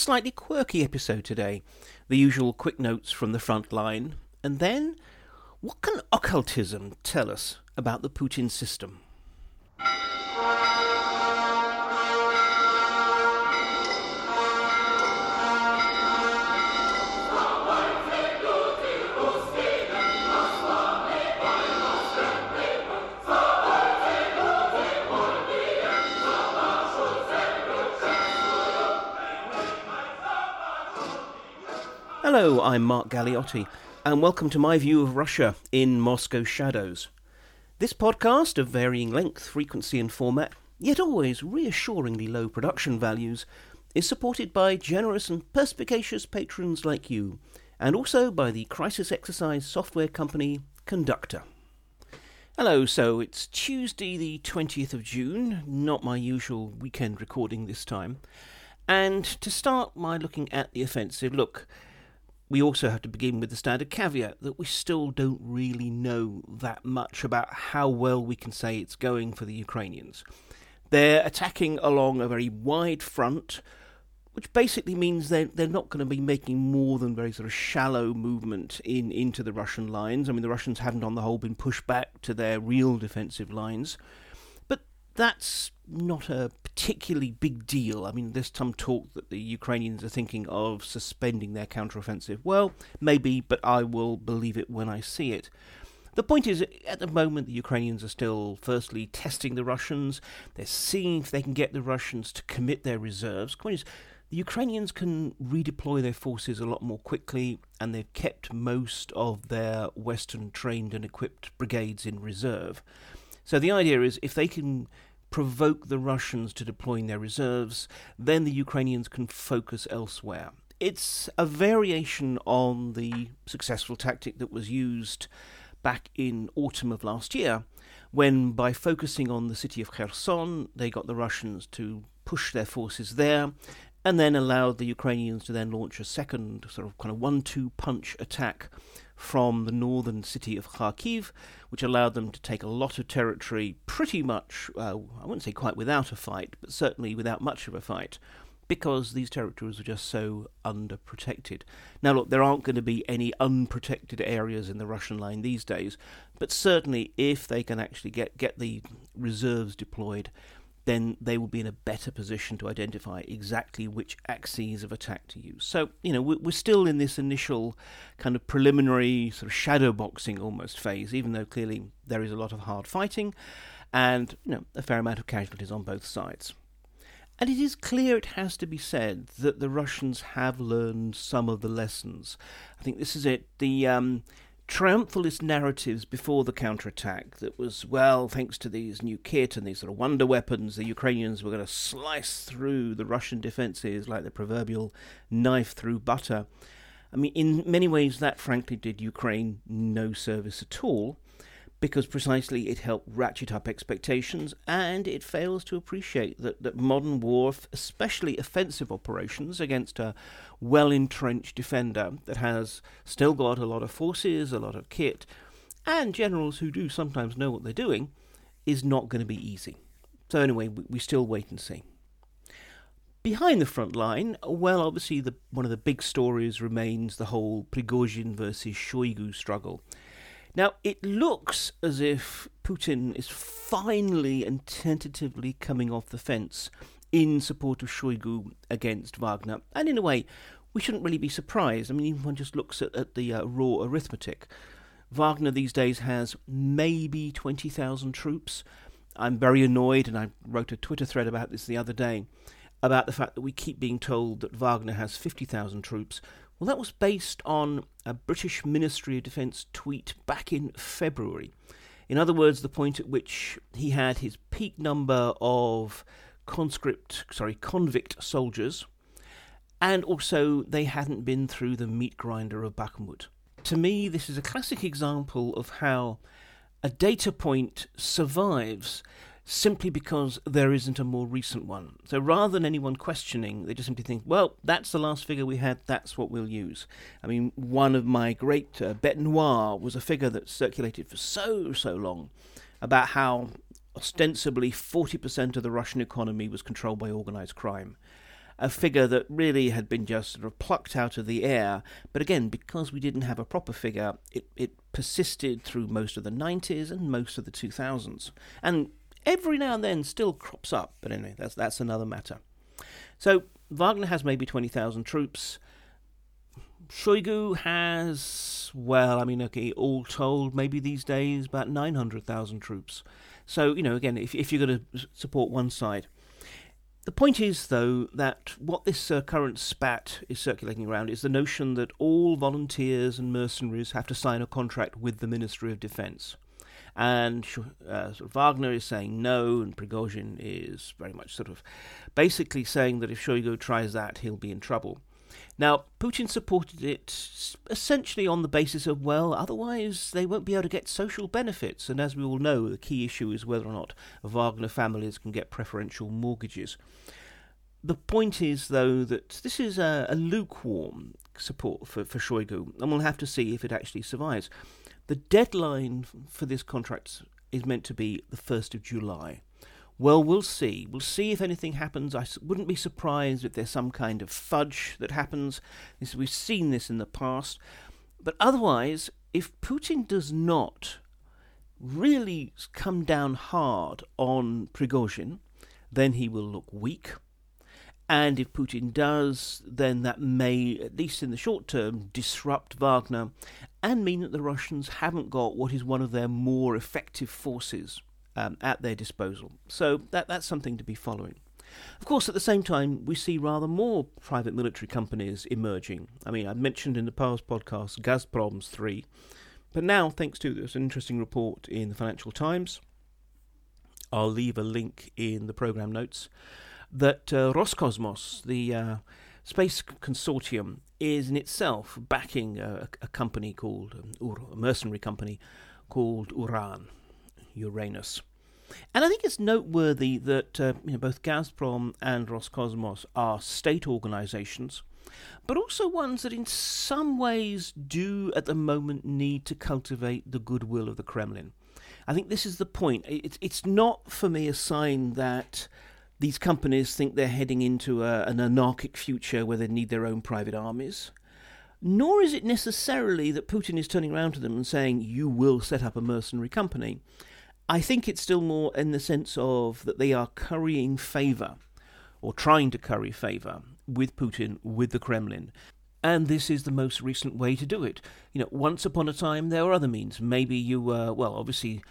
slightly quirky episode today. The usual quick notes from the front line, and then what can occultism tell us about the Putin system? Hello, I'm Mark Galeotti, and welcome to my view of Russia in Moscow Shadows. This podcast, of varying length, frequency, and format, yet always reassuringly low production values, is supported by generous and perspicacious patrons like you, and also by the crisis exercise software company Conducttr. Hello, so it's Tuesday, the 20th of June, not my usual weekend recording this time. And to start my looking at the offensive, look, we also have to begin with the standard caveat that we still don't really know that much about how well we can say it's going for the Ukrainians. They're attacking along a very wide front, which basically means they're, they're not going to be making more than very sort of shallow movement in into the Russian lines. I mean, the Russians haven't, on the whole, been pushed back to their real defensive lines But that's not a particularly big deal. I mean, there's some talk that the Ukrainians are thinking of suspending their counteroffensive. Well, maybe, but I will believe it when I see it. The point is, at the moment, the Ukrainians are still, firstly, testing the Russians. They're seeing if they can get the Russians to commit their reserves. The Ukrainians can redeploy their forces a lot more quickly, and they've kept most of their Western trained and equipped brigades in reserve. So the idea is if they can provoke the Russians to deploying their reserves, then the Ukrainians can focus elsewhere. It's a variation on the successful tactic that was used back in autumn of last year, when by focusing on the city of Kherson, they got the Russians to push their forces there and then allowed the Ukrainians to then launch a second sort of kind of one two punch attack from the northern city of Kharkiv, which allowed them to take a lot of territory pretty much, uh, I wouldn't say quite without a fight, but certainly without much of a fight, because these territories were just so underprotected. Now, look, there aren't going to be any unprotected areas in the Russian line these days, but certainly if they can actually get, get the reserves deployed, then they will be in a better position to identify exactly which axes of attack to use. So, you know, we're still in this initial kind of preliminary sort of shadow boxing almost phase, even though clearly there is a lot of hard fighting and, you know, a fair amount of casualties on both sides. And it is clear, it has to be said, that the Russians have learned some of the lessons. I think this is it. The um, triumphalist narratives before the counterattack that was, well, thanks to these new kit and these sort of wonder weapons, the Ukrainians were going to slice through the Russian defences like the proverbial knife through butter. I mean, in many ways, that frankly did Ukraine no service at all because precisely it helped ratchet up expectations and it fails to appreciate that, that modern war, especially offensive operations against a well entrenched defender that has still got a lot of forces, a lot of kit, and generals who do sometimes know what they're doing, is not going to be easy. So, anyway, we, we still wait and see. Behind the front line, well, obviously, the, one of the big stories remains the whole Prigozhin versus Shoigu struggle. Now, it looks as if Putin is finally and tentatively coming off the fence in support of Shoigu against Wagner. And in a way, we shouldn't really be surprised. I mean, if one just looks at, at the uh, raw arithmetic. Wagner these days has maybe 20,000 troops. I'm very annoyed, and I wrote a Twitter thread about this the other day, about the fact that we keep being told that Wagner has 50,000 troops, well, that was based on a British Ministry of Defence tweet back in February. In other words, the point at which he had his peak number of conscript, sorry, convict soldiers, and also they hadn't been through the meat grinder of Bakhmut. To me, this is a classic example of how a data point survives simply because there isn't a more recent one. So rather than anyone questioning, they just simply think, well, that's the last figure we had, that's what we'll use. I mean, one of my great uh, bête noire was a figure that circulated for so, so long about how ostensibly 40% of the Russian economy was controlled by organized crime. a figure that really had been just sort of plucked out of the air. But again, because we didn't have a proper figure, it, it persisted through most of the 90s and most of the 2000s. And every now and then still crops up, but anyway, that's, that's another matter. So Wagner has maybe 20,000 troops. Shoigu has, well, I mean, okay, all told, maybe these days about 900,000 troops. So, you know, again, if, if you're going to support one side. The point is, though, that what this uh, current spat is circulating around is the notion that all volunteers and mercenaries have to sign a contract with the Ministry of Defence. And uh, sort of Wagner is saying no, and Prigozhin is very much sort of basically saying that if Shoigu tries that, he'll be in trouble. Now, Putin supported it essentially on the basis of, well, otherwise they won't be able to get social benefits. And as we all know, the key issue is whether or not Wagner families can get preferential mortgages. The point is, though, that this is a, a lukewarm support for, for Shoigu, and we'll have to see if it actually survives. The deadline for this contract is meant to be the 1st of July. Well, we'll see. We'll see if anything happens. I wouldn't be surprised if there's some kind of fudge that happens. We've seen this in the past. But otherwise, if Putin does not really come down hard on Prigozhin, then he will look weak. And if Putin does, then that may, at least in the short term, disrupt Wagner and mean that the Russians haven't got what is one of their more effective forces um, at their disposal. So that, that's something to be following. Of course, at the same time, we see rather more private military companies emerging. I mean, I've mentioned in the past podcast Gazprom's three, but now, thanks to this interesting report in the Financial Times, I'll leave a link in the program notes, that uh, Roscosmos, the uh, space consortium, is in itself backing a, a company called, um, a mercenary company called Uran, Uranus. And I think it's noteworthy that uh, you know, both Gazprom and Roscosmos are state organizations, but also ones that in some ways do at the moment need to cultivate the goodwill of the Kremlin. I think this is the point. It's, it's not for me a sign that these companies think they're heading into a, an anarchic future where they need their own private armies. Nor is it necessarily that Putin is turning around to them and saying, You will set up a mercenary company. I think it's still more in the sense of that they are currying favour, or trying to curry favour, with Putin, with the Kremlin. And this is the most recent way to do it. You know, once upon a time there were other means. Maybe you were, well, obviously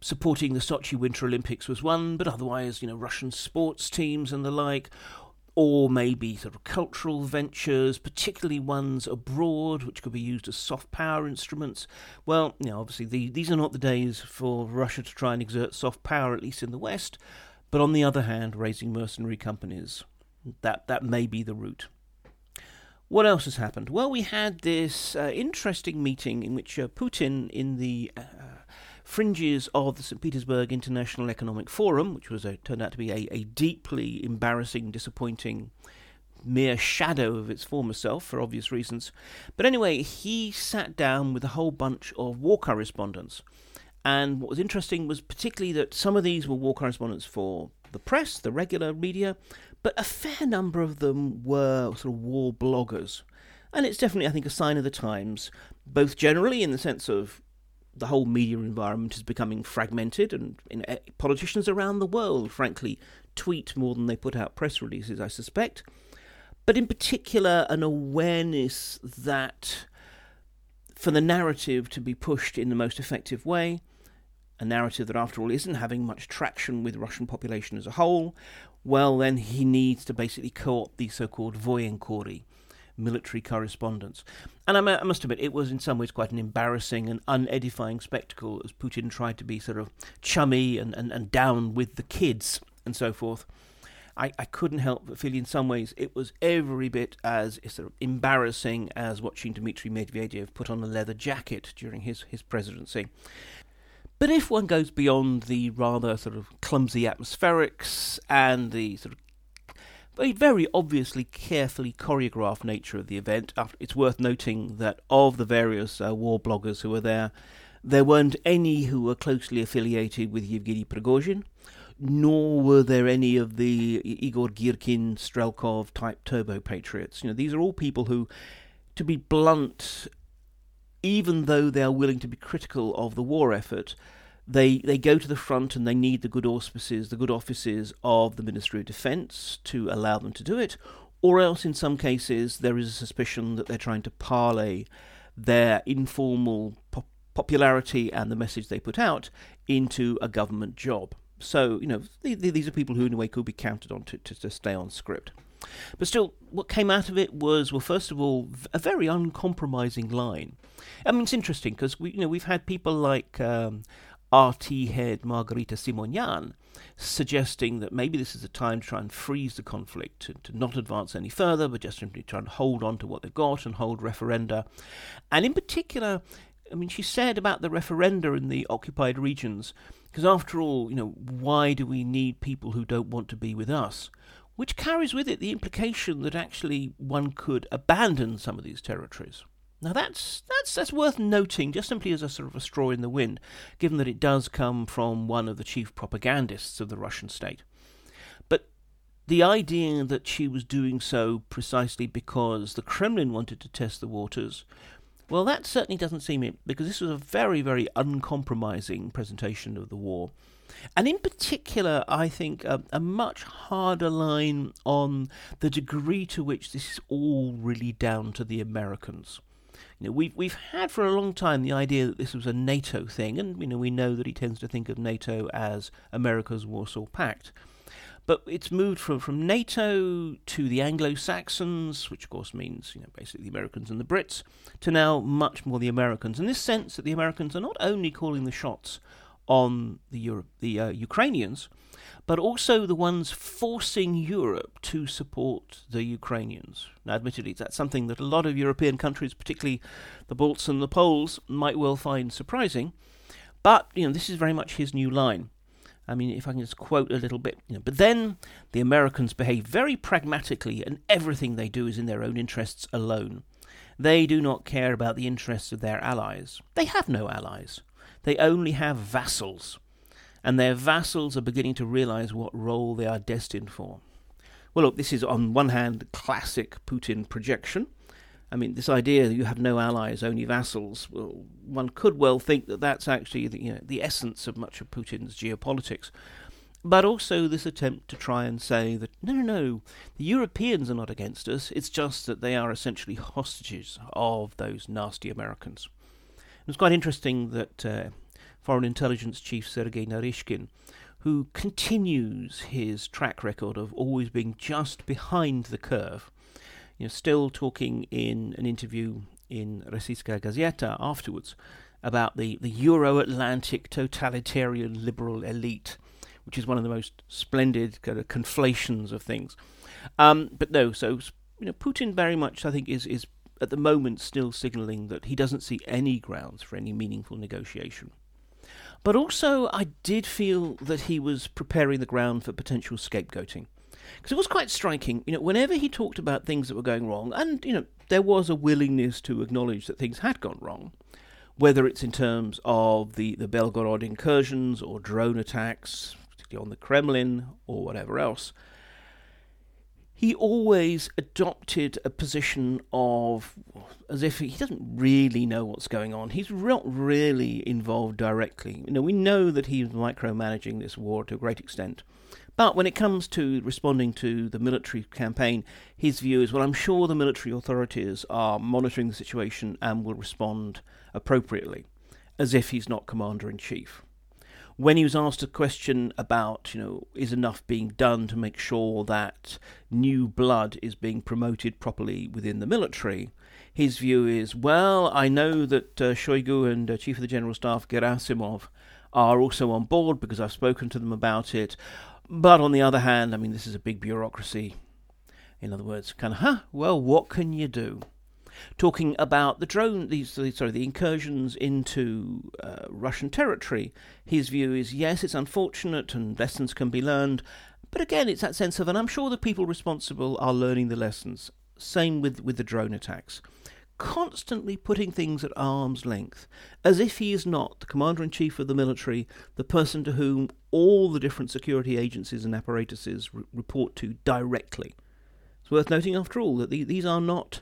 supporting the Sochi Winter Olympics was one, but otherwise, you know, Russian sports teams and the like, or maybe sort of cultural ventures, particularly ones abroad, which could be used as soft power instruments. Well, you know, obviously the, these are not the days for Russia to try and exert soft power, at least in the West. But on the other hand, raising mercenary companies, that that may be the route. What else has happened? Well, we had this uh, interesting meeting in which uh, Putin, in the uh, fringes of the St. Petersburg International Economic Forum, which was a, turned out to be a, a deeply embarrassing, disappointing mere shadow of its former self for obvious reasons. But anyway, he sat down with a whole bunch of war correspondents. And what was interesting was particularly that some of these were war correspondents for the press, the regular media, but a fair number of them were sort of war bloggers. And it's definitely, I think, a sign of the times, both generally in the sense of the whole media environment is becoming fragmented, and you know, eh, politicians around the world, frankly, tweet more than they put out press releases, I suspect. But in particular, an awareness that for the narrative to be pushed in the most effective way, a narrative that, after all, isn't having much traction with the Russian population as a whole, well, then he needs to basically co opt the so called voyenkori, military correspondence. And I, must admit, it was in some ways quite an embarrassing and unedifying spectacle as Putin tried to be sort of chummy and, and, and down with the kids and so forth. I, I couldn't help but feel in some ways it was every bit as eh, sort of embarrassing as watching Dmitry Medvedev put on a leather jacket during his, his presidency. But if one goes beyond the rather sort of clumsy atmospherics and the sort of a very obviously carefully choreographed nature of the event. It's worth noting that of the various uh, war bloggers who were there, there weren't any who were closely affiliated with Yevgeny Prigozhin, nor were there any of the Igor Girkin, Strelkov type turbo patriots. You know, these are all people who, to be blunt, even though they are willing to be critical of the war effort, they they go to the front and they need the good auspices, the good offices of the Ministry of Defence to allow them to do it, or else in some cases there is a suspicion that they're trying to parlay their informal po- popularity and the message they put out into a government job. So, you know, these are people who, in a way, could be counted on to, to, to stay on script. But still, what came out of it was, well, first of all, a very uncompromising line. I mean, it's interesting because we, you know, we've had people like um, RT head Margarita Simonyan suggesting that maybe this is a time to try and freeze the conflict, to, to not advance any further, but just simply try and hold on to what they've got and hold referenda. And in particular, I mean, she said about the referenda in the occupied regions, because after all, you know, why do we need people who don't want to be with us? Which carries with it the implication that actually one could abandon some of these territories. Now that's that's that's worth noting, just simply as a sort of a straw in the wind, given that it does come from one of the chief propagandists of the Russian state. But the idea that she was doing so precisely because the Kremlin wanted to test the waters well, that certainly doesn't seem it, because this was a very, very uncompromising presentation of the war. And in particular, I think a, a, much harder line on the degree to which this is all really down to the Americans. You know, we've we've had for a long time the idea that this was a NATO thing, and you know we know that he tends to think of NATO as America's Warsaw Pact. But it's moved from, from NATO to the Anglo Saxons, which of course means you know basically the Americans and the Brits, to now much more the Americans. In this sense, that the Americans are not only calling the shots on the Europe, the uh, Ukrainians, but also the ones forcing Europe to support the Ukrainians. Now, admittedly, that's something that a lot of European countries, particularly the Balts and the Poles, might well find surprising. But you know, this is very much his new line. I mean, if I can just quote a little bit. You know, but then the Americans behave very pragmatically, and everything they do is in their own interests alone. They do not care about the interests of their allies. They have no allies. They only have vassals. And their vassals are beginning to realize what role they are destined for. Well, look, this is on one hand classic Putin projection. I mean, this idea that you have no allies, only vassals, well, one could well think that that's actually the, you know, the essence of much of Putin's geopolitics. But also this attempt to try and say that, no, no, no, the Europeans are not against us, it's just that they are essentially hostages of those nasty Americans. Was quite interesting that uh, Foreign Intelligence Chief Sergei Naryshkin, who continues his track record of always being just behind the curve, you know, still talking in an interview in Rossiyskaya Gazeta afterwards about the, the Euro Atlantic totalitarian liberal elite, which is one of the most splendid kind of conflations of things. Um, but no, so you know, Putin very much, I think, is is at the moment still signalling that he doesn't see any grounds for any meaningful negotiation. But also, I did feel that he was preparing the ground for potential scapegoating. Because it was quite striking, you know, whenever he talked about things that were going wrong, and, you know, there was a willingness to acknowledge that things had gone wrong, whether it's in terms of the, the Belgorod incursions or drone attacks, particularly on the Kremlin or whatever else, he always adopted a position of as if he doesn't really know what's going on. He's not really involved directly. You know, we know that he's micromanaging this war to a great extent. But when it comes to responding to the military campaign, his view is well, I'm sure the military authorities are monitoring the situation and will respond appropriately, as if he's not commander in chief. When he was asked a question about, you know, is enough being done to make sure that new blood is being promoted properly within the military, his view is, well, I know that uh, Shoigu and uh, Chief of the General Staff Gerasimov are also on board because I've spoken to them about it. But on the other hand, I mean, this is a big bureaucracy. In other words, kind of, huh? Well, what can you do? Talking about the drone, these sorry, the incursions into uh, Russian territory. His view is yes, it's unfortunate and lessons can be learned, but again, it's that sense of, and I'm sure the people responsible are learning the lessons. Same with with the drone attacks. constantly putting things at arm's length, as if he is not the commander in chief of the military, the person to whom all the different security agencies and apparatuses re- report to directly. It's worth noting, after all, that the, these are not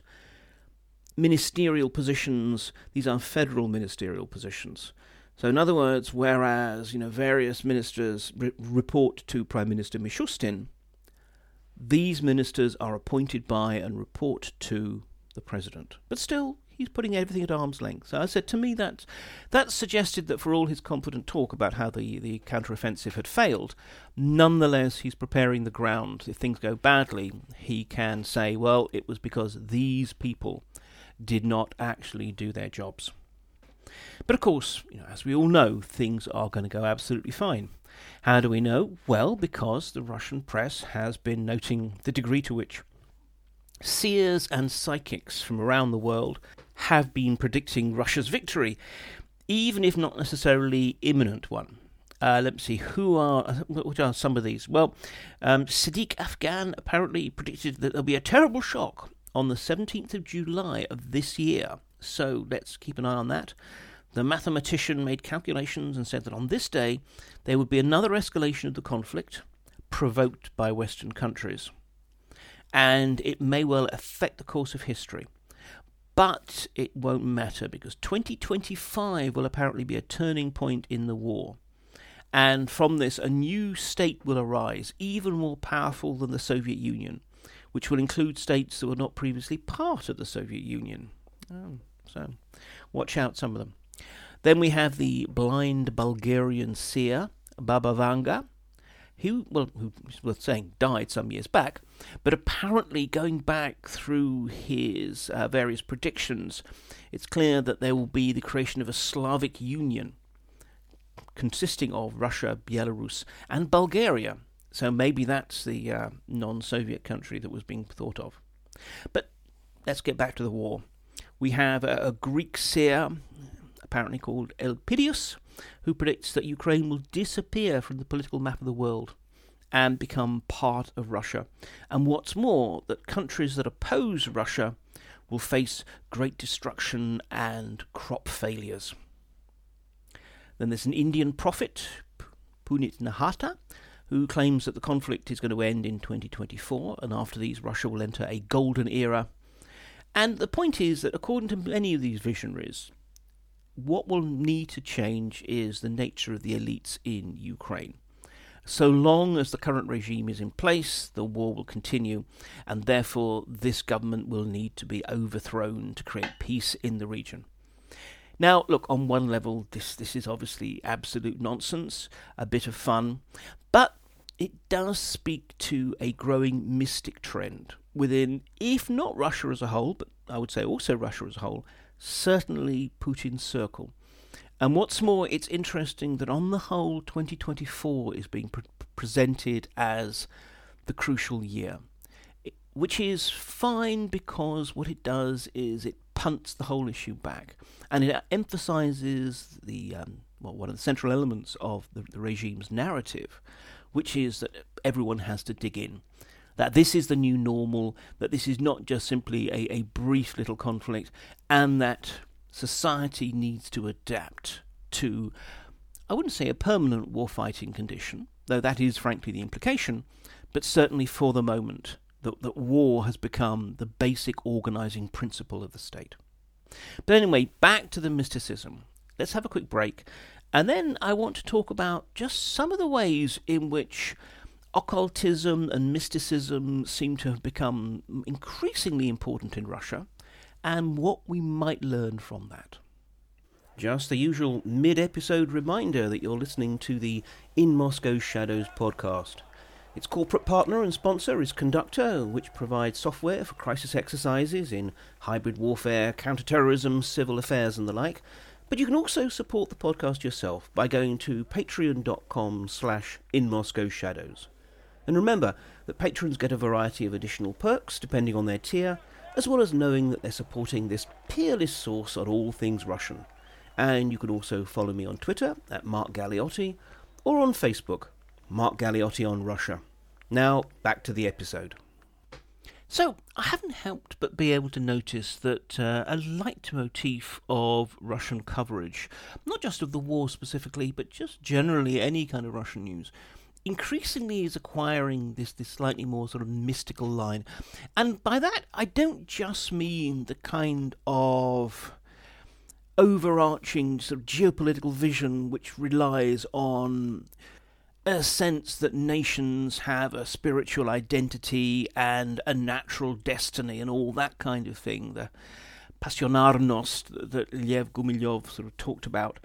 ministerial positions, these are federal ministerial positions. So, in other words, whereas you know various ministers re- report to Prime Minister Mishustin, these ministers are appointed by and report to the president. But still, he's putting everything at arm's length. So I said to me that that suggested that for all his confident talk about how the, the counteroffensive had failed, nonetheless he's preparing the ground. If things go badly, he can say, well, it was because these people did not actually do their jobs. But of course, you know, as we all know, things are going to go absolutely fine. How do we know? Well, because the Russian press has been noting the degree to which seers and psychics from around the world have been predicting Russia's victory, even if not necessarily imminent one. Uh, let me see who are what are some of these. Well, um, Sadiq Afghan apparently predicted that there'll be a terrible shock on the 17th of July of this year. So let's keep an eye on that. The mathematician made calculations and said that on this day there would be another escalation of the conflict provoked by Western countries. And it may well affect the course of history. But it won't matter because 2025 will apparently be a turning point in the war. And from this, a new state will arise, even more powerful than the Soviet Union, which will include states that were not previously part of the Soviet Union. Oh, so, watch out, some of them. Then we have the blind Bulgarian seer, Baba Vanga, who, well, who worth saying died some years back, but apparently going back through his uh, various predictions, it's clear that there will be the creation of a Slavic Union consisting of Russia, Belarus, and Bulgaria. So maybe that's the uh, non Soviet country that was being thought of. But let's get back to the war. We have a, a Greek seer, apparently called Elpidius, who predicts that Ukraine will disappear from the political map of the world and become part of Russia. And what's more, that countries that oppose Russia will face great destruction and crop failures. Then there's an Indian prophet, Punit Nahata, who claims that the conflict is going to end in 2024, and after these, Russia will enter a golden era. And the point is that, according to many of these visionaries, what will need to change is the nature of the elites in Ukraine. So long as the current regime is in place, the war will continue, and therefore this government will need to be overthrown to create peace in the region. Now, look, on one level, this, this is obviously absolute nonsense, a bit of fun, but it does speak to a growing mystic trend within, if not Russia as a whole, but I would say also Russia as a whole, certainly Putin's circle. And what's more, it's interesting that on the whole, 2024 is being pre- presented as the crucial year, which is fine because what it does is it punts the whole issue back and it emphasizes the um, well, one of the central elements of the, the regime's narrative, which is that everyone has to dig in that this is the new normal, that this is not just simply a, a brief little conflict, and that society needs to adapt to, I wouldn't say a permanent warfighting condition, though that is frankly the implication, but certainly for the moment, that, that war has become the basic organizing principle of the state. But anyway, back to the mysticism. Let's have a quick break, and then I want to talk about just some of the ways in which occultism and mysticism seem to have become increasingly important in Russia, and what we might learn from that. Just the usual mid episode reminder that you're listening to the In Moscow Shadows podcast. Its corporate partner and sponsor is Conducttr, which provides software for crisis exercises in hybrid warfare, counterterrorism, civil affairs, and the like. But you can also support the podcast yourself by going to patreon.com slash in Moscow Shadows. And remember that patrons get a variety of additional perks depending on their tier, as well as knowing that they're supporting this peerless source on all things Russian. And you can also follow me on Twitter at Mark Galeotti or on Facebook, Mark Galeotti on Russia. Now, back to the episode. So, I haven't helped but be able to notice that uh, a leitmotif of Russian coverage, not just of the war specifically, but just generally any kind of Russian news, increasingly is acquiring this, this slightly more sort of mystical line. And by that, I don't just mean the kind of overarching sort of geopolitical vision which relies on a sense that nations have a spiritual identity and a natural destiny and all that kind of thing. The passionarnost that Lev Gumilyov sort of talked about.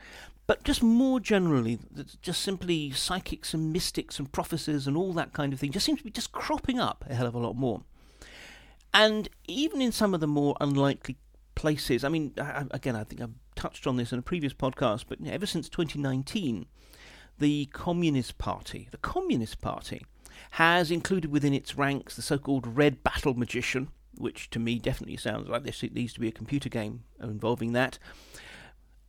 But just more generally, just simply psychics and mystics and prophecies and all that kind of thing just seems to be just cropping up a hell of a lot more. And even in some of the more unlikely places, I mean, again, I think I've touched on this in a previous podcast, but ever since 2019, the Communist Party, the Communist Party, has included within its ranks the so-called Red Battle Magician, which to me definitely sounds like this it needs to be a computer game involving that.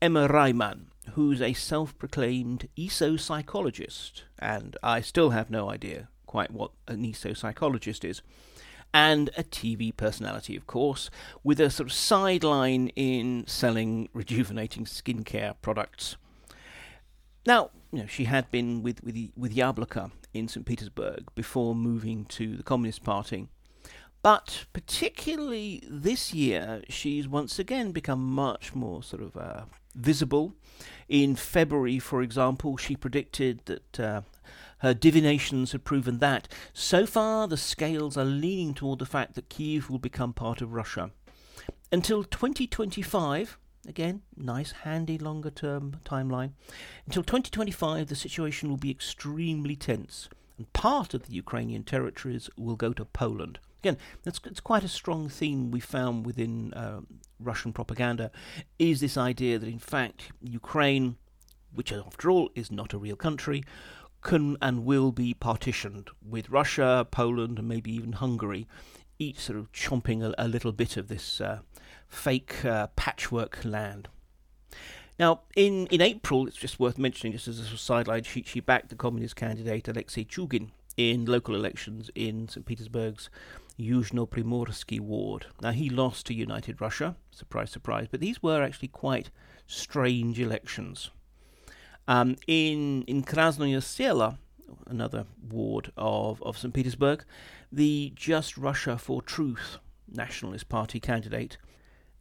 Emma Reimann, who's a self-proclaimed ESO-psychologist, and I still have no idea quite what an ESO-psychologist is and a TV personality, of course, with a sort of sideline in selling rejuvenating skincare products. Now, you know, she had been with with with Yabloko in St. Petersburg before moving to the Communist Party. But particularly this year, she's once again become much more sort of uh, visible. In February, for example, she predicted that uh, her divinations had proven that. So far, the scales are leaning toward the fact that Kiev will become part of Russia. Until 2025, Again, nice, handy, longer term timeline. Until 2025, the situation will be extremely tense, and part of the Ukrainian territories will go to Poland. Again, that's it's quite a strong theme we found within uh, Russian propaganda, is this idea that in fact Ukraine, which after all is not a real country, can and will be partitioned with Russia, Poland, and maybe even Hungary, each sort of chomping a, a little bit of this uh, fake uh, patchwork land. Now, in, in April, it's just worth mentioning, just as a sideline, she, she backed the communist candidate Alexei Chugin in local elections in St. Petersburg's Yuzhno Primorsky ward. Now, he lost to United Russia, surprise, surprise, but these were actually quite strange elections. Um, in in Krasnoye another ward of, of St. Petersburg, the Just Russia for Truth Nationalist Party candidate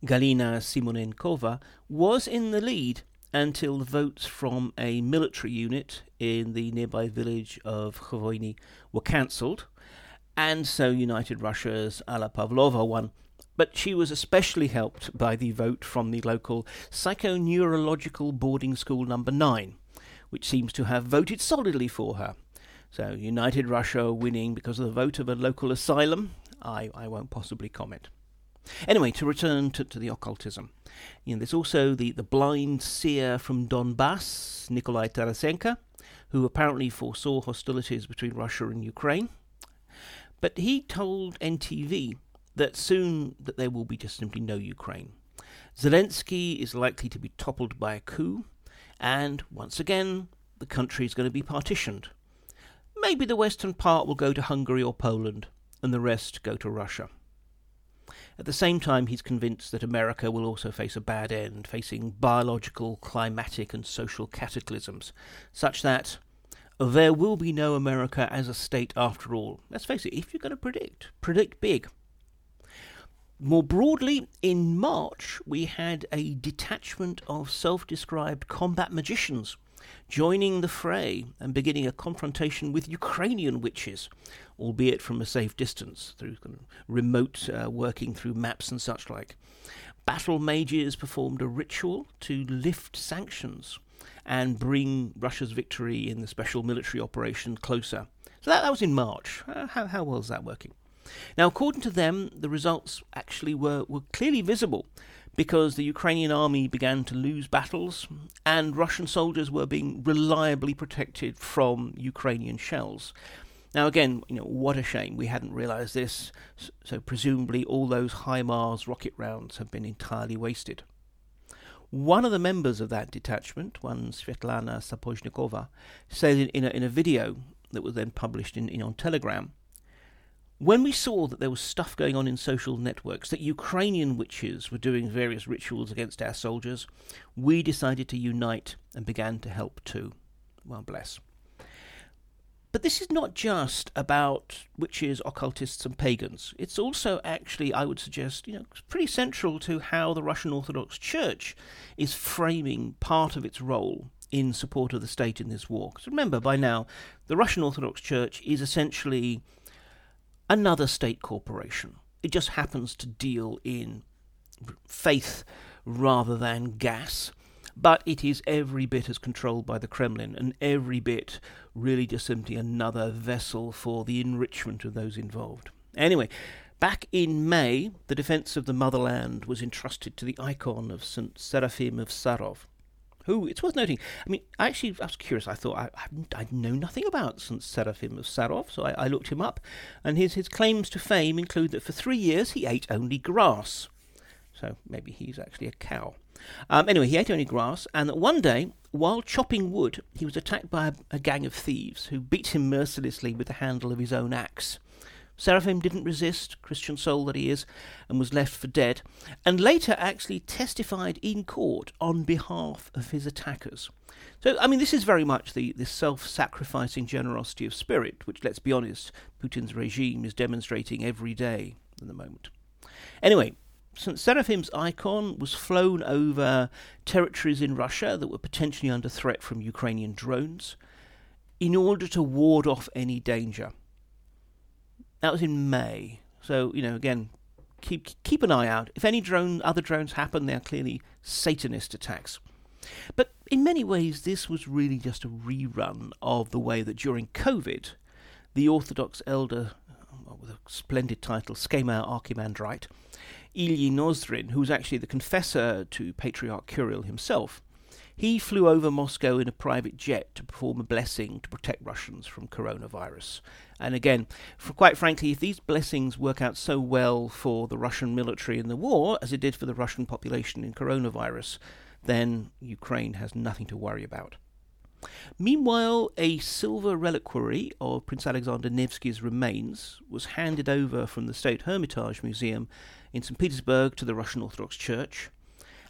Galina Simonenkova, was in the lead until the votes from a military unit in the nearby village of Khvoyny were cancelled, and so United Russia's Alla Pavlova won. But she was especially helped by the vote from the local psychoneurological boarding school number 9, which seems to have voted solidly for her. So United Russia winning because of the vote of a local asylum, I, I won't possibly comment. Anyway, to return to, to the occultism, you know, there's also the, the blind seer from Donbass, Nikolai Tarasenko, who apparently foresaw hostilities between Russia and Ukraine. But he told NTV that soon that there will be just simply no Ukraine. Zelensky is likely to be toppled by a coup, and once again, the country is going to be partitioned. Maybe the western part will go to Hungary or Poland, and the rest go to Russia. At the same time, he's convinced that America will also face a bad end, facing biological, climatic, and social cataclysms, such that there will be no America as a state after all. Let's face it, if you're going to predict, predict big. More broadly, in March, we had a detachment of self described combat magicians joining the fray and beginning a confrontation with Ukrainian witches, albeit from a safe distance through remote uh, working through maps and such like. Battle mages performed a ritual to lift sanctions and bring Russia's victory in the special military operation closer. So that, that was in March. Uh, how, how well is that working? Now, according to them, the results actually were, were clearly visible because the Ukrainian army began to lose battles and Russian soldiers were being reliably protected from Ukrainian shells. Now, again, you know, what a shame we hadn't realised this. So, presumably, all those HIMARS rocket rounds have been entirely wasted. One of the members of that detachment, one Svetlana Sapozhnikova, said in, a, in a video that was then published in, in on Telegram, When we saw that there was stuff going on in social networks, that Ukrainian witches were doing various rituals against our soldiers, we decided to unite and began to help too. Well, bless. But this is not just about witches, occultists, and pagans. It's also actually, I would suggest, you know, pretty central to how the Russian Orthodox Church is framing part of its role in support of the state in this war. Because remember, by now, the Russian Orthodox Church is essentially another state corporation. It just happens to deal in faith rather than gas, but it is every bit as controlled by the Kremlin and every bit really just simply another vessel for the enrichment of those involved. Anyway, back in May, the defense of the motherland was entrusted to the icon of St. Seraphim of Sarov who it's worth noting. I mean, actually I was curious. I thought I, I, I know nothing about St. Seraphim of Sarov, so I, I, looked him up, and his his claims to fame include that for three years he ate only grass. So maybe he's actually a cow. Um, anyway, he ate only grass, and that one day, while chopping wood, he was attacked by a, a gang of thieves who beat him mercilessly with the handle of his own axe. Seraphim didn't resist, Christian soul that he is, and was left for dead, and later actually testified in court on behalf of his attackers. So, I mean, this is very much the, the self sacrificing generosity of spirit, which, let's be honest, Putin's regime is demonstrating every day at the moment. Anyway, St. Seraphim's icon was flown over territories in Russia that were potentially under threat from Ukrainian drones in order to ward off any danger. That was in May. So, you know, again, keep keep an eye out. If any drone other drones happen, they are clearly Satanist attacks. But in many ways, this was really just a rerun of the way that during COVID, the Orthodox elder, with a splendid title, Schema Archimandrite, Ilyi Nozdrin, who was actually the confessor to Patriarch Kirill himself, he flew over Moscow in a private jet to perform a blessing to protect Russians from coronavirus. And again, for quite frankly, if these blessings work out so well for the Russian military in the war as it did for the Russian population in coronavirus, then Ukraine has nothing to worry about. Meanwhile, a silver reliquary of Prince Alexander Nevsky's remains was handed over from the State Hermitage Museum in St. Petersburg to the Russian Orthodox Church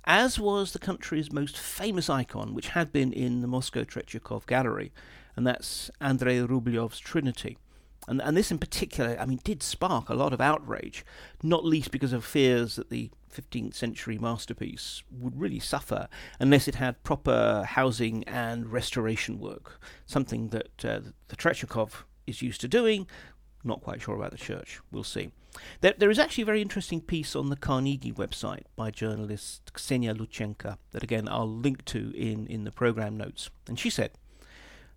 as was the country's most famous icon, which had been in the Moscow Tretyakov Gallery, and that's Andrei Rublev's Trinity. And, and this in particular, I mean, did spark a lot of outrage, not least because of fears that the 15th century masterpiece would really suffer unless it had proper housing and restoration work, something that uh, the Tretyakov is used to doing. Not quite sure about the church. We'll see. There, there is actually a very interesting piece on the Carnegie website by journalist Ksenia Luchenko that, again, I'll link to in, in the program notes. And she said,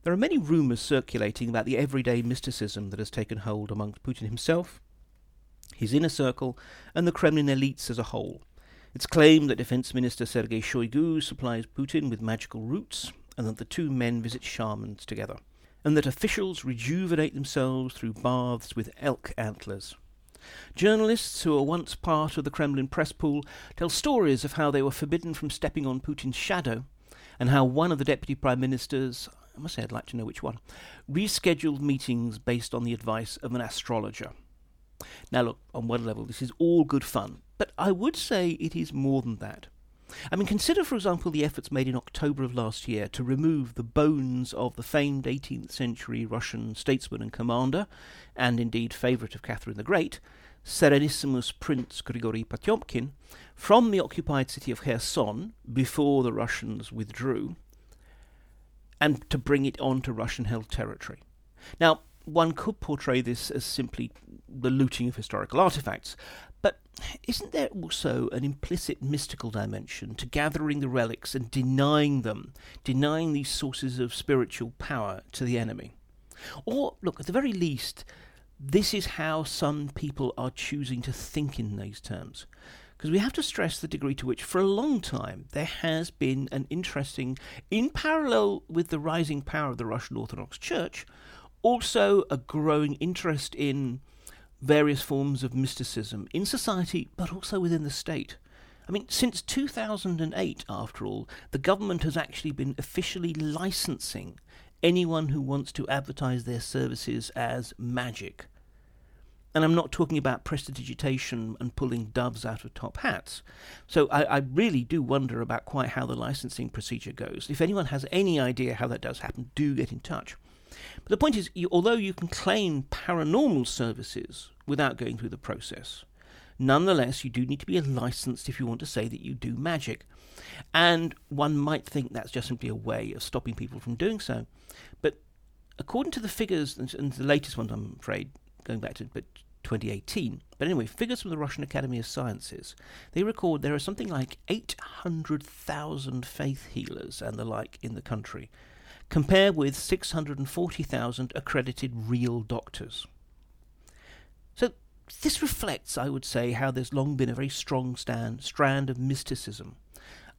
There are many rumours circulating about the everyday mysticism that has taken hold amongst Putin himself, his inner circle, and the Kremlin elites as a whole. It's claimed that Defense Minister Sergei Shoigu supplies Putin with magical roots, and that the two men visit shamans together, and that officials rejuvenate themselves through baths with elk antlers. Journalists who were once part of the Kremlin press pool tell stories of how they were forbidden from stepping on Putin's shadow, and how one of the deputy prime ministers, I must say I'd like to know which one, rescheduled meetings based on the advice of an astrologer. Now, look, on one level, this is all good fun, but I would say it is more than that. I mean, consider, for example, the efforts made in October of last year to remove the bones of the famed 18th century Russian statesman and commander, and indeed favourite of Catherine the Great, Serenissimus Prince Grigory Potyomkin, from the occupied city of Kherson before the Russians withdrew, and to bring it onto Russian held territory. Now, one could portray this as simply the looting of historical artifacts, isn't there also an implicit mystical dimension to gathering the relics and denying them, denying these sources of spiritual power to the enemy? Or, look, at the very least, this is how some people are choosing to think in these terms. Because we have to stress the degree to which, for a long time, there has been an interesting, in parallel with the rising power of the Russian Orthodox Church, also a growing interest in various forms of mysticism in society, but also within the state. I mean, since 2008, after all, the government has actually been officially licensing anyone who wants to advertise their services as magic. And I'm not talking about prestidigitation and pulling doves out of top hats. So I, I, really do wonder about quite how the licensing procedure goes. If anyone has any idea how that does happen, do get in touch. But the point is, you, although you can claim paranormal services without going through the process, nonetheless, you do need to be licensed if you want to say that you do magic. And one might think that's just simply a way of stopping people from doing so. But according to the figures, and the latest ones, I'm afraid, going back to but 2018. But anyway, figures from the Russian Academy of Sciences, they record there are something like 800,000 faith healers and the like in the country, compared with 640,000 accredited real doctors. So this reflects, I would say, how there's long been a very strong stand, strand of mysticism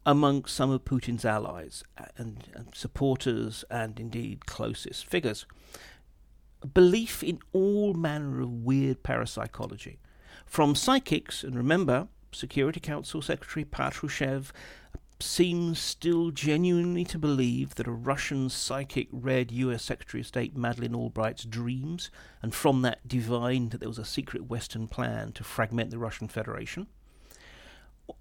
amongst some of Putin's allies uh, and, and supporters and indeed closest figures belief in all manner of weird parapsychology. From psychics, and remember, Security Council Secretary Patrushev seems still genuinely to believe that a Russian psychic read US Secretary of State Madeleine Albright's dreams, and from that divined that there was a secret Western plan to fragment the Russian Federation.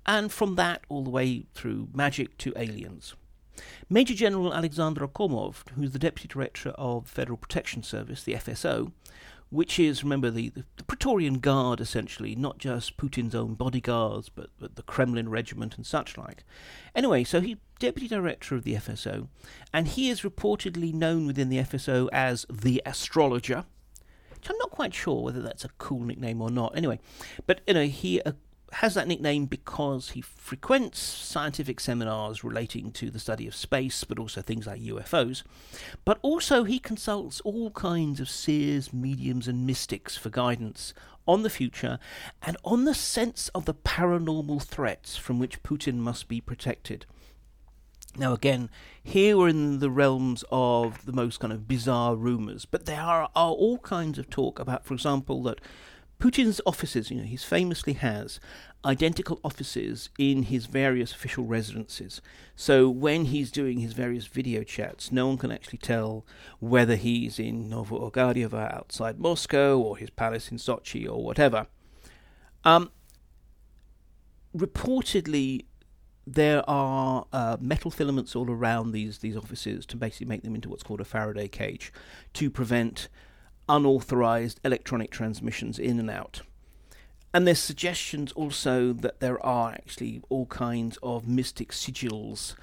And from that all the way through magic to aliens. Major General Alexander Komov, who's the Deputy Director of Federal Protection Service, the FSO, which is, remember, the, the, Praetorian Guard, essentially, not just Putin's own bodyguards, but, but the Kremlin regiment and such like. Anyway, so he's Deputy Director of the FSO, and he is reportedly known within the FSO as the Astrologer. I'm not quite sure whether that's a cool nickname or not. Anyway, but you know, he uh, has that nickname because he frequents scientific seminars relating to the study of space, but also things like UFOs. But also, he consults all kinds of seers, mediums, and mystics for guidance on the future and on the sense of the paranormal threats from which Putin must be protected. Now, again, here we're in the realms of the most kind of bizarre rumours, but there are, are all kinds of talk about, for example, that Putin's offices, you know, he famously has identical offices in his various official residences. So when he's doing his various video chats, no one can actually tell whether he's in Novo-Ogaryovo outside Moscow or his palace in Sochi or whatever. Um, reportedly, there are uh, metal filaments all around these these offices to basically make them into what's called a Faraday cage to prevent unauthorized electronic transmissions in and out. And there's suggestions also that there are actually all kinds of mystic sigils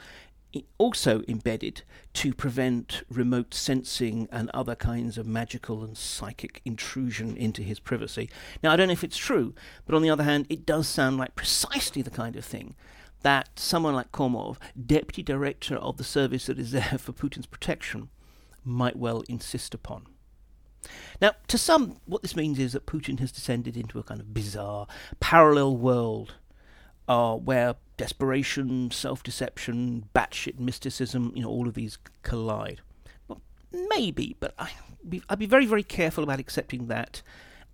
also embedded to prevent remote sensing and other kinds of magical and psychic intrusion into his privacy. Now, I don't know if it's true, but on the other hand, it does sound like precisely the kind of thing that someone like Komov, deputy director of the service that is there for Putin's protection, might well insist upon. Now, to some, what this means is that Putin has descended into a kind of bizarre, parallel world uh, where desperation, self deception, batshit mysticism, you know, all of these collide. Well, maybe, but I, I'd be very, very careful about accepting that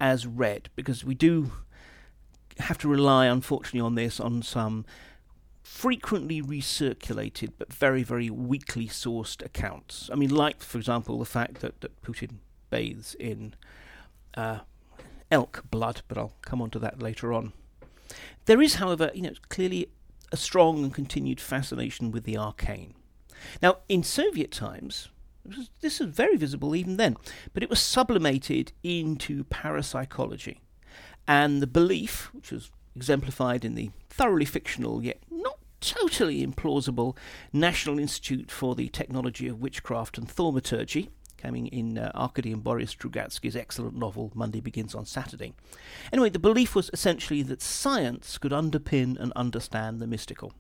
as read because we do have to rely, unfortunately, on this on some frequently recirculated but very, very weakly sourced accounts. I mean, like, for example, the fact that, that Putin bathes in uh, elk blood, but I'll come on to that later on. There is, however, you know, clearly a strong and continued fascination with the arcane. Now, in Soviet times, this was very visible even then, but it was sublimated into parapsychology. And the belief, which was exemplified in the thoroughly fictional yet not totally implausible National Institute for the Technology of Witchcraft and Thaumaturgy, coming in uh, Arkady and Boris Strugatsky's excellent novel Monday Begins on Saturday. Anyway, the belief was essentially that science could underpin and understand the mystical.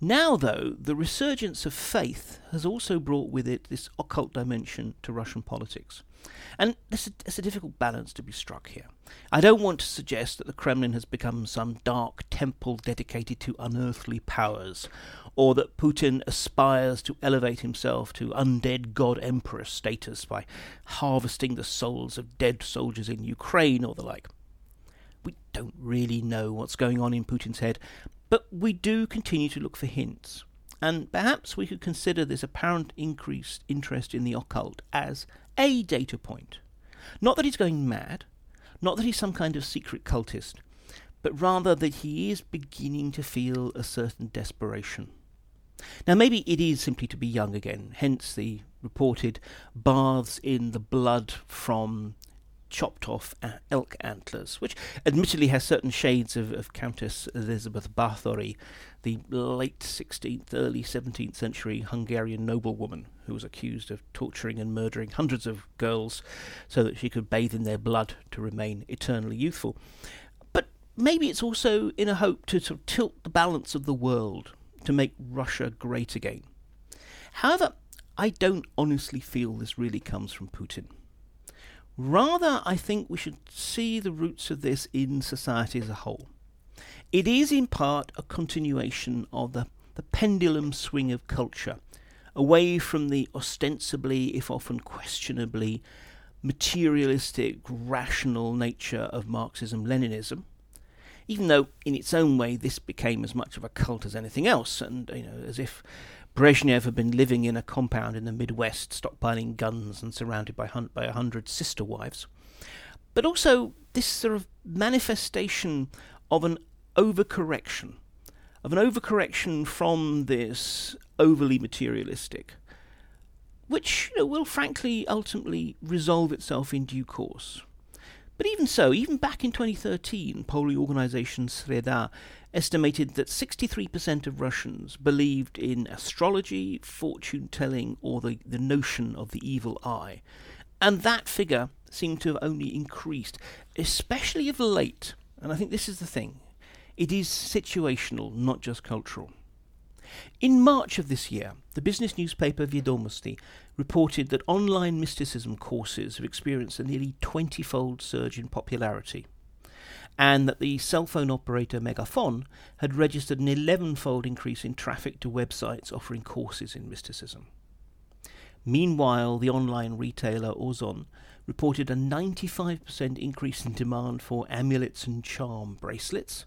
Now, though, the resurgence of faith has also brought with it this occult dimension to Russian politics. And there's a difficult balance to be struck here. I don't want to suggest that the Kremlin has become some dark temple dedicated to unearthly powers, or that Putin aspires to elevate himself to undead god emperor status by harvesting the souls of dead soldiers in Ukraine or the like. We don't really know what's going on in Putin's head, but we do continue to look for hints. And perhaps we could consider this apparent increased interest in the occult as a data point. Not that he's going mad, Not that he's some kind of secret cultist, but rather that he is beginning to feel a certain desperation. Now, maybe it is simply to be young again, hence the reported baths in the blood from chopped off uh, elk antlers, which admittedly has certain shades of, of Countess Elizabeth Bathory, the late 16th, early 17th century Hungarian noblewoman who was accused of torturing and murdering hundreds of girls so that she could bathe in their blood to remain eternally youthful. But maybe it's also in a hope to sort of tilt the balance of the world to make Russia great again. However, I don't honestly feel this really comes from Putin. Rather, I think we should see the roots of this in society as a whole. It is in part a continuation of the, the pendulum swing of culture, away from the ostensibly, if often questionably, materialistic, rational nature of Marxism Leninism, even though in its own way this became as much of a cult as anything else, and you know, as if Brezhnev had been living in a compound in the Midwest, stockpiling guns and surrounded by, hun- by a hundred sister wives. But also this sort of manifestation of an overcorrection, of an overcorrection from this overly materialistic, which you know, will frankly ultimately resolve itself in due course. But even so, even back in 2013, polling organisation Sreda estimated that 63% of Russians believed in astrology, fortune telling, or the, the notion of the evil eye. And that figure seemed to have only increased, especially of late. And I think this is the thing it is situational, not just cultural. In March of this year, the business newspaper Vedomosti reported that online mysticism courses have experienced a nearly 20 fold surge in popularity, and that the cell phone operator Megafon had registered an 11 fold increase in traffic to websites offering courses in mysticism. Meanwhile, the online retailer Ozon reported a 95% increase in demand for amulets and charm bracelets,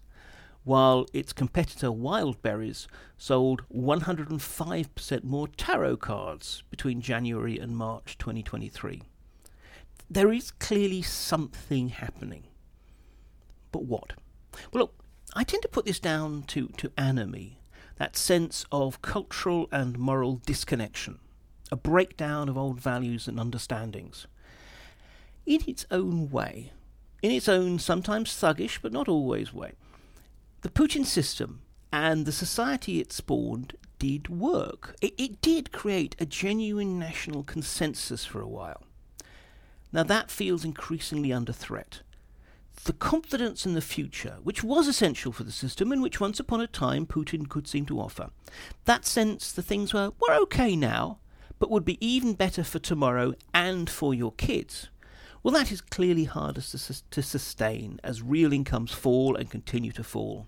while its competitor Wildberries sold 105% more tarot cards between January and March 2023. There is clearly something happening. But what? Well, look, I tend to put this down to, to anomie, that sense of cultural and moral disconnection, a breakdown of old values and understandings. In its own way, in its own sometimes thuggish but not always way, the Putin system and the society it spawned did work. It, it did create a genuine national consensus for a while. Now that feels increasingly under threat. The confidence in the future, which was essential for the system and which once upon a time Putin could seem to offer, that sense the things were, were okay now, but would be even better for tomorrow and for your kids. Well, that is clearly hardest to, to sustain as real incomes fall and continue to fall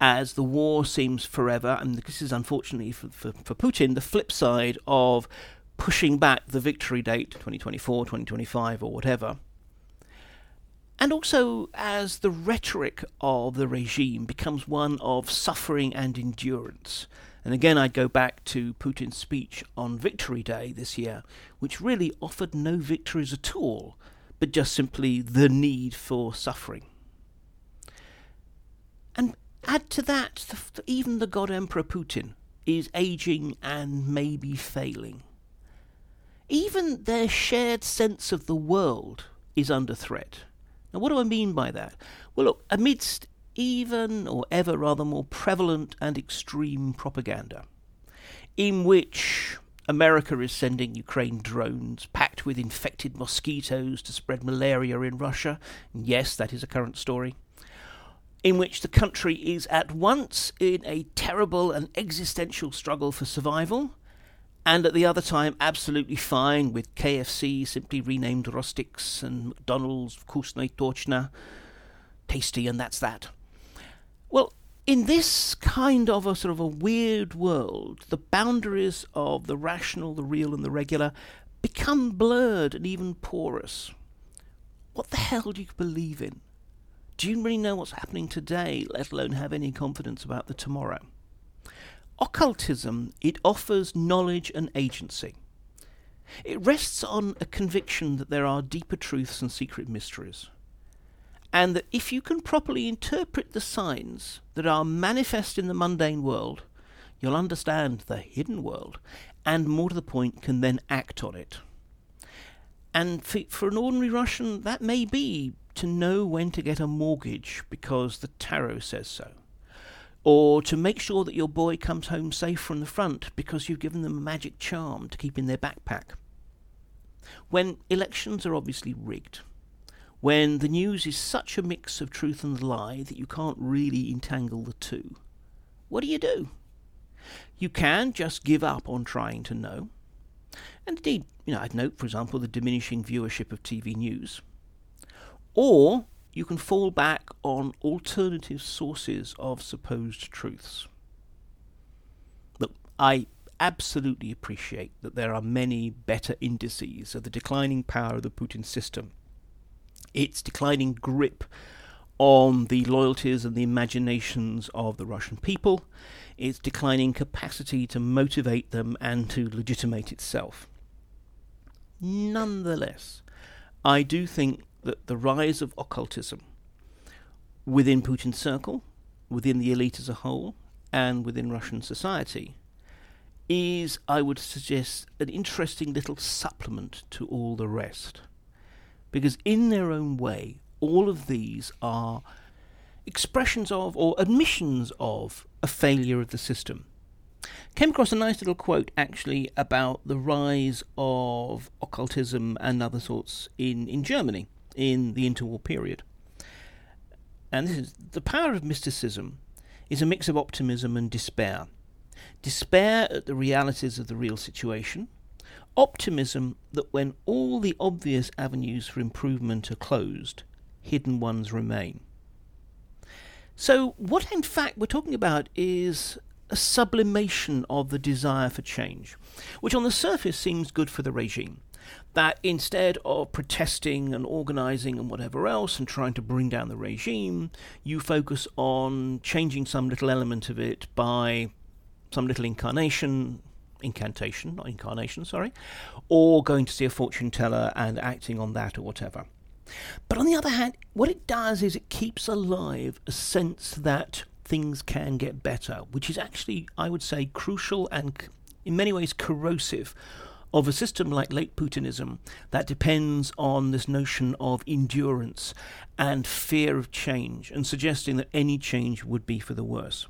as the war seems forever, and this is unfortunately for, for, for Putin the flip side of pushing back the victory date, 2024, 2025, or whatever. And also as the rhetoric of the regime becomes one of suffering and endurance. And again, I'd go back to Putin's speech on Victory Day this year, which really offered no victories at all, but just simply the need for suffering. And Add to that, the, even the God Emperor Putin is aging and maybe failing. Even their shared sense of the world is under threat. Now, what do I mean by that? Well, look, amidst even or ever rather more prevalent and extreme propaganda, in which America is sending Ukraine drones packed with infected mosquitoes to spread malaria in Russia. Yes, that is a current story in which the country is at once in a terrible and existential struggle for survival, and at the other time absolutely fine with KFC simply renamed Rostix and McDonald's Vkusno i Tochka, tasty and that's that. Well, in this kind of a sort of a weird world, the boundaries of the rational, the real, and the regular become blurred and even porous. What the hell do you believe in? Do you really know what's happening today, let alone have any confidence about the tomorrow? Occultism, it offers knowledge and agency. It rests on a conviction that there are deeper truths and secret mysteries. and that if you can properly interpret the signs that are manifest in the mundane world, you'll understand the hidden world, and more to the point, can then act on it. And for, for an ordinary Russian, that may be to know when to get a mortgage because the tarot says so. Or to make sure that your boy comes home safe from the front because you've given them a magic charm to keep in their backpack. When elections are obviously rigged, when the news is such a mix of truth and lie that you can't really entangle the two, what do you do? You can just give up on trying to know. And indeed, you know, I'd note, for example, the diminishing viewership of TV news. Or you can fall back on alternative sources of supposed truths. Look, I absolutely appreciate that there are many better indices of the declining power of the Putin system its declining grip on the loyalties and the imaginations of the Russian people, its declining capacity to motivate them and to legitimate itself. Nonetheless, I do think that the rise of occultism within Putin's circle, within the elite as a whole, and within Russian society is, I would suggest, an interesting little supplement to all the rest. Because in their own way, all of these are expressions of or admissions of a failure of the system. Came across a nice little quote actually about the rise of occultism and other sorts in, in Germany in the interwar period. And this is the power of mysticism is a mix of optimism and despair. Despair at the realities of the real situation, optimism that when all the obvious avenues for improvement are closed, hidden ones remain. So, what in fact we're talking about is a sublimation of the desire for change, which on the surface seems good for the regime. That instead of protesting and organising and whatever else and trying to bring down the regime, you focus on changing some little element of it by some little incarnation, incantation, not incarnation, sorry, or going to see a fortune teller and acting on that or whatever. But on the other hand, what it does is it keeps alive a sense that things can get better, which is actually, I would say, crucial and in many ways corrosive of a system like late Putinism that depends on this notion of endurance and fear of change and suggesting that any change would be for the worse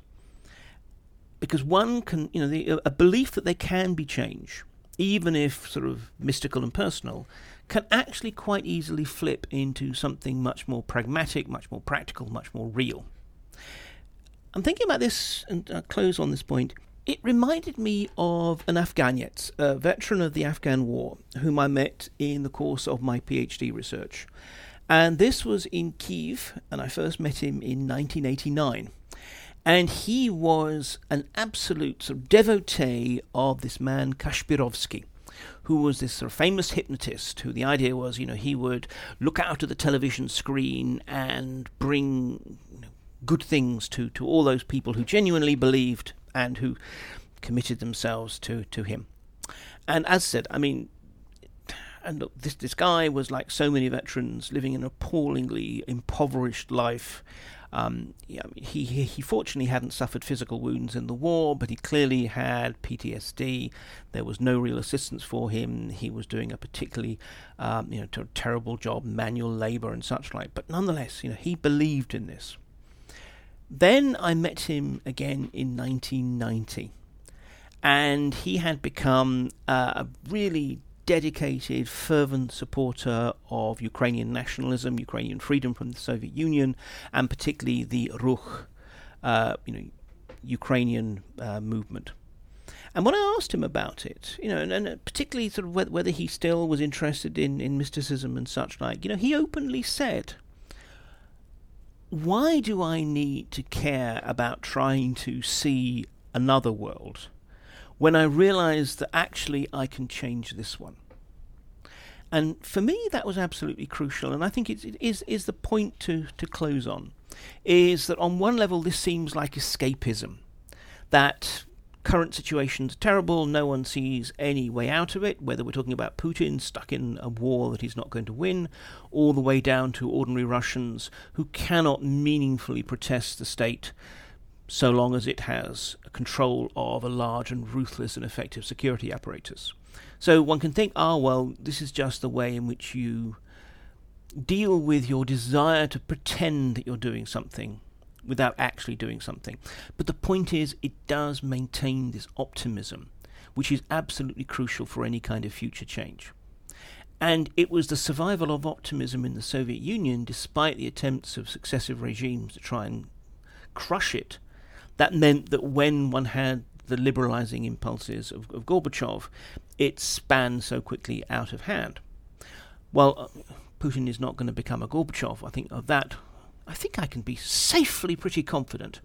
because one can, you know, the, a belief that there can be change, even if sort of mystical and personal, can actually quite easily flip into something much more pragmatic, much more practical, much more real. I'm thinking about this and I'll close on this point. It reminded me of an Afghanets, a veteran of the Afghan War, whom I met in the course of my PhD research. And this was in Kiev, and I first met him in 1989. And he was an absolute sort of devotee of this man Kashpirovsky, who was this sort of famous hypnotist. Who the idea was, you know, he would look out of the television screen and bring good things to to all those people who genuinely believed and who committed themselves to to him. And as said, I mean, and look, this this guy was like so many veterans, living an appallingly impoverished life, um, he, he, he fortunately hadn't suffered physical wounds in the war, but he clearly had PTSD. There was no real assistance for him. He was doing a particularly um, you know ter- terrible job, manual labour and such like. But nonetheless, you know he believed in this. Then I met him again in 1990, and he had become uh, a really dedicated, fervent supporter of Ukrainian nationalism, Ukrainian freedom from the Soviet Union, and particularly the Rukh, uh, you know, Ukrainian uh, movement. And when I asked him about it, you know, and, and particularly sort of whether, he still was interested in, in mysticism and such like, you know, he openly said, why do I need to care about trying to see another world? when I realize that actually I can change this one. And for me, that was absolutely crucial. And I think it is, is the point to, to close on is that on one level, this seems like escapism. That current situation's terrible, no one sees any way out of it, whether we're talking about Putin stuck in a war that he's not going to win, all the way down to ordinary Russians who cannot meaningfully protest the state so long as it has control of a large and ruthless and effective security apparatus. So one can think, ah, oh, well, this is just the way in which you deal with your desire to pretend that you're doing something without actually doing something. But the point is, it does maintain this optimism, which is absolutely crucial for any kind of future change. And it was the survival of optimism in the Soviet Union, despite the attempts of successive regimes to try and crush it, that meant that when one had the liberalizing impulses of, of Gorbachev, it span so quickly out of hand. Well, uh, Putin is not going to become a Gorbachev. I think of that I think I can be safely pretty confident.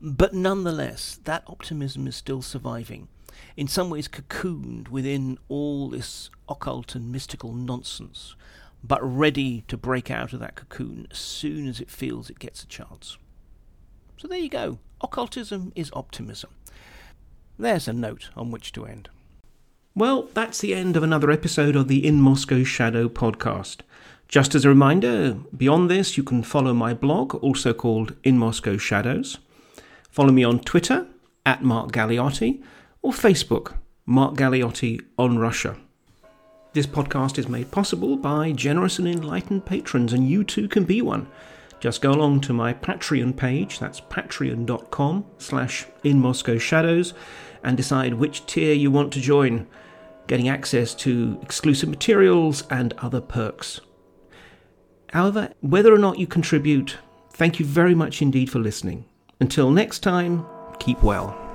But nonetheless, that optimism is still surviving, in some ways cocooned within all this occult and mystical nonsense, but ready to break out of that cocoon as soon as it feels it gets a chance. So there you go. Occultism is optimism. There's a note on which to end. Well, that's the end of another episode of the In Moscow Shadow podcast. Just as a reminder, beyond this, you can follow my blog, also called In Moscow Shadows. Follow me on Twitter, at Mark Galeotti, or Facebook, Mark Galeotti on Russia. This podcast is made possible by generous and enlightened patrons, and you too can be one. Just go along to my Patreon page, that's patreon.com slash in Moscow Shadows, and decide which tier you want to join, getting access to exclusive materials and other perks. However, whether or not you contribute, thank you very much indeed for listening. Until next time, keep well.